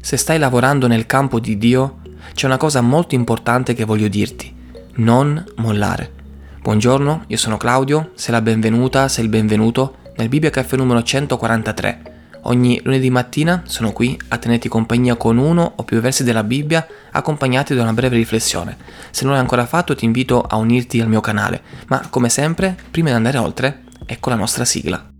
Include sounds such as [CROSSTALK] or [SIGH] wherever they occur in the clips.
Se stai lavorando nel campo di Dio, c'è una cosa molto importante che voglio dirti. Non mollare. Buongiorno, io sono Claudio, sei la benvenuta, sei il benvenuto nel Bibbia Caffè numero 143. Ogni lunedì mattina sono qui a tenerti compagnia con uno o più versi della Bibbia accompagnati da una breve riflessione. Se non l'hai ancora fatto ti invito a unirti al mio canale, ma come sempre, prima di andare oltre, ecco la nostra sigla.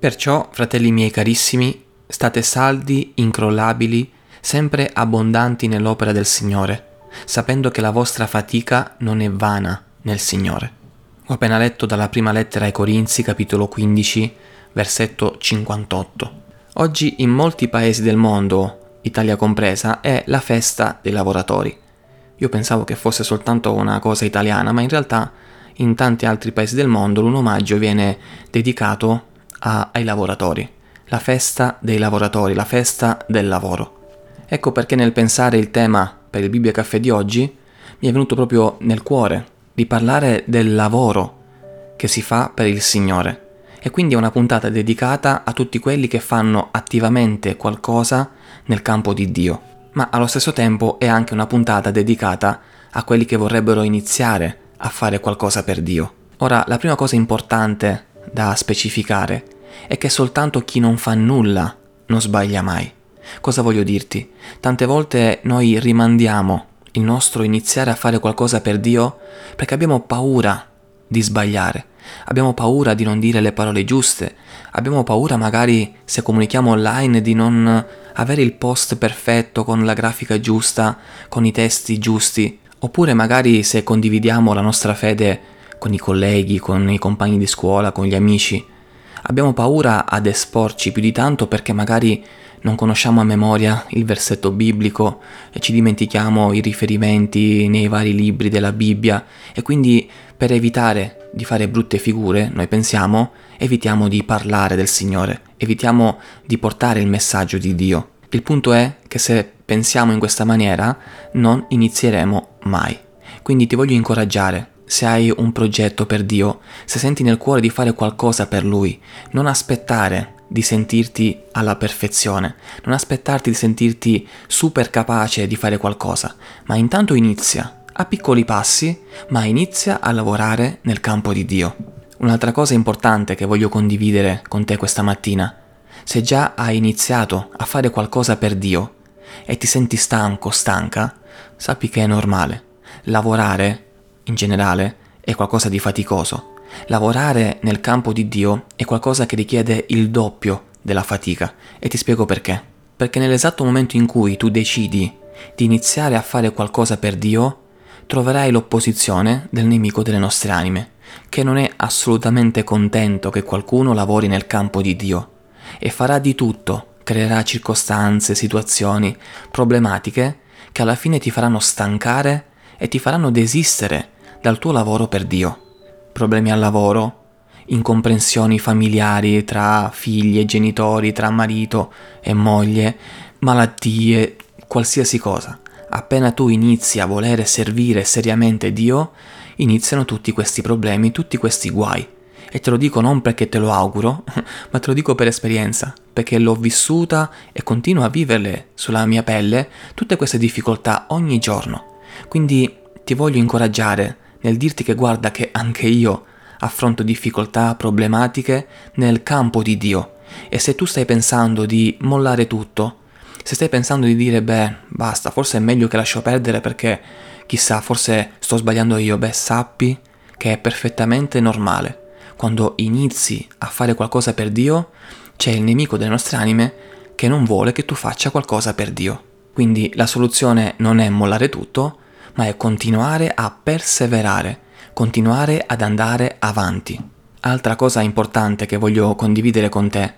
Perciò, fratelli miei carissimi, state saldi, incrollabili, sempre abbondanti nell'opera del Signore, sapendo che la vostra fatica non è vana nel Signore. Ho appena letto dalla prima lettera ai Corinzi, capitolo 15, versetto 58. Oggi in molti paesi del mondo, Italia compresa, è la festa dei lavoratori. Io pensavo che fosse soltanto una cosa italiana, ma in realtà in tanti altri paesi del mondo l'1 maggio viene dedicato a, ai lavoratori, la festa dei lavoratori, la festa del lavoro. Ecco perché nel pensare il tema per il Bibbia Caffè di oggi mi è venuto proprio nel cuore di parlare del lavoro che si fa per il Signore. E quindi è una puntata dedicata a tutti quelli che fanno attivamente qualcosa nel campo di Dio, ma allo stesso tempo è anche una puntata dedicata a quelli che vorrebbero iniziare a fare qualcosa per Dio. Ora, la prima cosa importante da specificare è che soltanto chi non fa nulla non sbaglia mai. Cosa voglio dirti? Tante volte noi rimandiamo il nostro iniziare a fare qualcosa per Dio perché abbiamo paura di sbagliare, abbiamo paura di non dire le parole giuste, abbiamo paura magari se comunichiamo online di non avere il post perfetto con la grafica giusta, con i testi giusti, oppure magari se condividiamo la nostra fede con i colleghi, con i compagni di scuola, con gli amici. Abbiamo paura ad esporci più di tanto perché magari non conosciamo a memoria il versetto biblico e ci dimentichiamo i riferimenti nei vari libri della Bibbia e quindi per evitare di fare brutte figure, noi pensiamo, evitiamo di parlare del Signore, evitiamo di portare il messaggio di Dio. Il punto è che se pensiamo in questa maniera non inizieremo mai. Quindi ti voglio incoraggiare se hai un progetto per Dio, se senti nel cuore di fare qualcosa per Lui, non aspettare di sentirti alla perfezione, non aspettarti di sentirti super capace di fare qualcosa, ma intanto inizia, a piccoli passi, ma inizia a lavorare nel campo di Dio. Un'altra cosa importante che voglio condividere con te questa mattina, se già hai iniziato a fare qualcosa per Dio e ti senti stanco, stanca, sappi che è normale. Lavorare in generale, è qualcosa di faticoso. Lavorare nel campo di Dio è qualcosa che richiede il doppio della fatica e ti spiego perché. Perché nell'esatto momento in cui tu decidi di iniziare a fare qualcosa per Dio, troverai l'opposizione del nemico delle nostre anime, che non è assolutamente contento che qualcuno lavori nel campo di Dio e farà di tutto, creerà circostanze, situazioni, problematiche che alla fine ti faranno stancare e ti faranno desistere dal tuo lavoro per Dio. Problemi al lavoro, incomprensioni familiari tra figli e genitori, tra marito e moglie, malattie, qualsiasi cosa. Appena tu inizi a volere servire seriamente Dio, iniziano tutti questi problemi, tutti questi guai. E te lo dico non perché te lo auguro, [LAUGHS] ma te lo dico per esperienza, perché l'ho vissuta e continuo a viverle sulla mia pelle tutte queste difficoltà ogni giorno. Quindi ti voglio incoraggiare nel dirti che guarda che anche io affronto difficoltà, problematiche nel campo di Dio. E se tu stai pensando di mollare tutto, se stai pensando di dire beh, basta, forse è meglio che lascio perdere perché chissà, forse sto sbagliando io, beh, sappi che è perfettamente normale. Quando inizi a fare qualcosa per Dio, c'è il nemico delle nostre anime che non vuole che tu faccia qualcosa per Dio. Quindi la soluzione non è mollare tutto, ma è continuare a perseverare, continuare ad andare avanti. Altra cosa importante che voglio condividere con te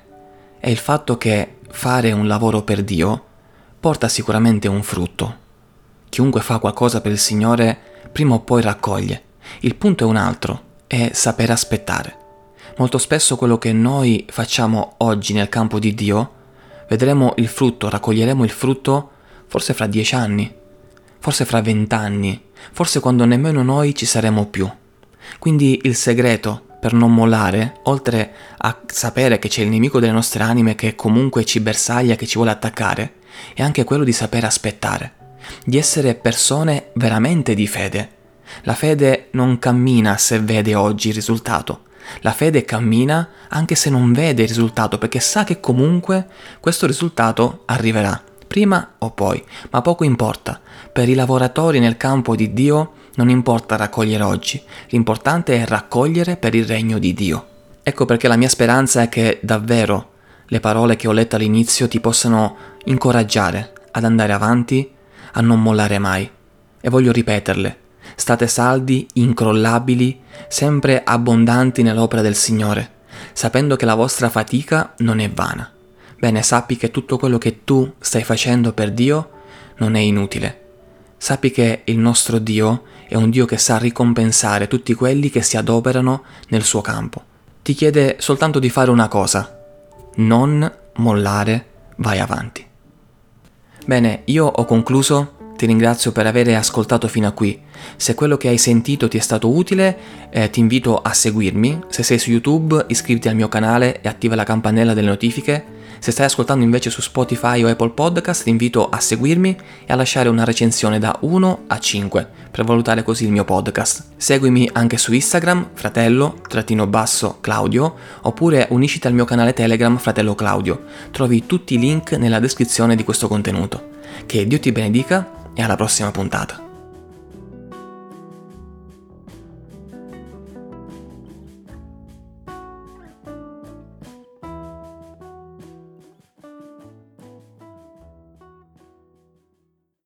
è il fatto che fare un lavoro per Dio porta sicuramente un frutto. Chiunque fa qualcosa per il Signore prima o poi raccoglie Il punto è un altro, è saper aspettare. Molto spesso quello che noi facciamo oggi nel campo di Dio, vedremo il frutto, raccoglieremo il frutto forse fra dieci anni, forse fra vent'anni, forse quando nemmeno noi ci saremo più. Quindi il segreto per non mollare, oltre a sapere che c'è il nemico delle nostre anime che comunque ci bersaglia, che ci vuole attaccare, è anche quello di saper aspettare, di essere persone veramente di fede. La fede non cammina se vede oggi il risultato, la fede cammina anche se non vede il risultato perché sa che comunque questo risultato arriverà, prima o poi, ma poco importa. Per i lavoratori nel campo di Dio non importa raccogliere oggi, l'importante è raccogliere per il regno di Dio. Ecco perché la mia speranza è che davvero le parole che ho letto all'inizio ti possano incoraggiare ad andare avanti, a non mollare mai. E voglio ripeterle. State saldi, incrollabili, sempre abbondanti nell'opera del Signore, sapendo che la vostra fatica non è vana. Bene, sappi che tutto quello che tu stai facendo per Dio non è inutile. Sappi che il nostro Dio è un Dio che sa ricompensare tutti quelli che si adoperano nel suo campo. Ti chiede soltanto di fare una cosa, non mollare, vai avanti. Bene, io ho concluso, ti ringrazio per aver ascoltato fino a qui. Se quello che hai sentito ti è stato utile, eh, ti invito a seguirmi. Se sei su YouTube, iscriviti al mio canale e attiva la campanella delle notifiche. Se stai ascoltando invece su Spotify o Apple Podcast, ti invito a seguirmi e a lasciare una recensione da 1 a 5 per valutare così il mio podcast. Seguimi anche su Instagram, fratello, trattino basso, Claudio, oppure unisciti al mio canale Telegram, fratello Claudio. Trovi tutti i link nella descrizione di questo contenuto. Che Dio ti benedica e alla prossima puntata.